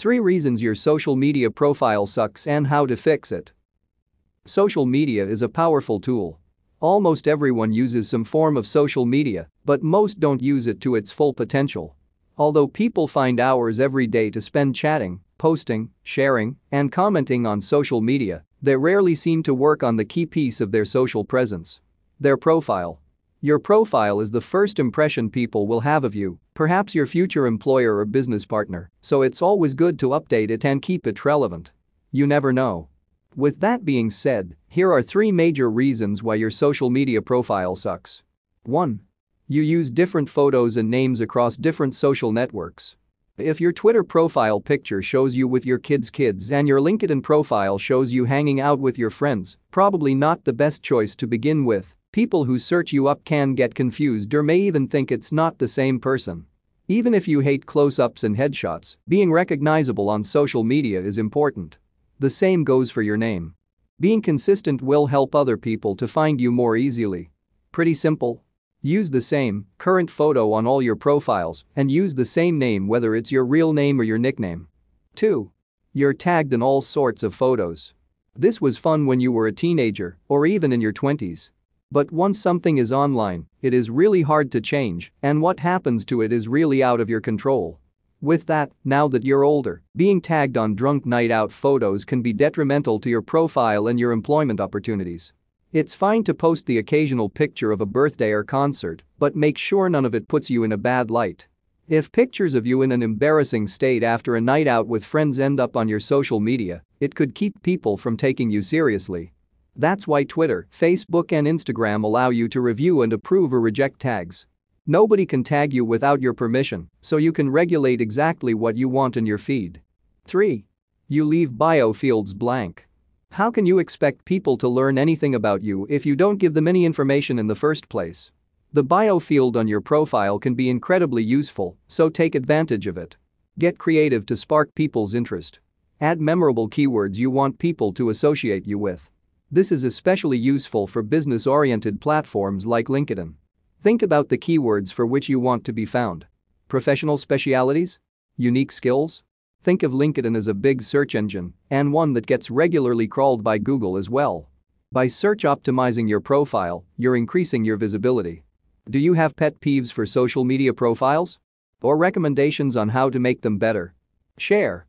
3 reasons your social media profile sucks and how to fix it. Social media is a powerful tool. Almost everyone uses some form of social media, but most don't use it to its full potential. Although people find hours every day to spend chatting, posting, sharing, and commenting on social media, they rarely seem to work on the key piece of their social presence. Their profile. Your profile is the first impression people will have of you, perhaps your future employer or business partner, so it's always good to update it and keep it relevant. You never know. With that being said, here are three major reasons why your social media profile sucks. 1. You use different photos and names across different social networks. If your Twitter profile picture shows you with your kids' kids and your LinkedIn profile shows you hanging out with your friends, probably not the best choice to begin with. People who search you up can get confused or may even think it's not the same person. Even if you hate close ups and headshots, being recognizable on social media is important. The same goes for your name. Being consistent will help other people to find you more easily. Pretty simple. Use the same, current photo on all your profiles and use the same name whether it's your real name or your nickname. 2. You're tagged in all sorts of photos. This was fun when you were a teenager or even in your 20s. But once something is online, it is really hard to change, and what happens to it is really out of your control. With that, now that you're older, being tagged on drunk night out photos can be detrimental to your profile and your employment opportunities. It's fine to post the occasional picture of a birthday or concert, but make sure none of it puts you in a bad light. If pictures of you in an embarrassing state after a night out with friends end up on your social media, it could keep people from taking you seriously. That's why Twitter, Facebook, and Instagram allow you to review and approve or reject tags. Nobody can tag you without your permission, so you can regulate exactly what you want in your feed. 3. You leave bio fields blank. How can you expect people to learn anything about you if you don't give them any information in the first place? The bio field on your profile can be incredibly useful, so take advantage of it. Get creative to spark people's interest. Add memorable keywords you want people to associate you with. This is especially useful for business oriented platforms like LinkedIn. Think about the keywords for which you want to be found. Professional specialities? Unique skills? Think of LinkedIn as a big search engine and one that gets regularly crawled by Google as well. By search optimizing your profile, you're increasing your visibility. Do you have pet peeves for social media profiles? Or recommendations on how to make them better? Share.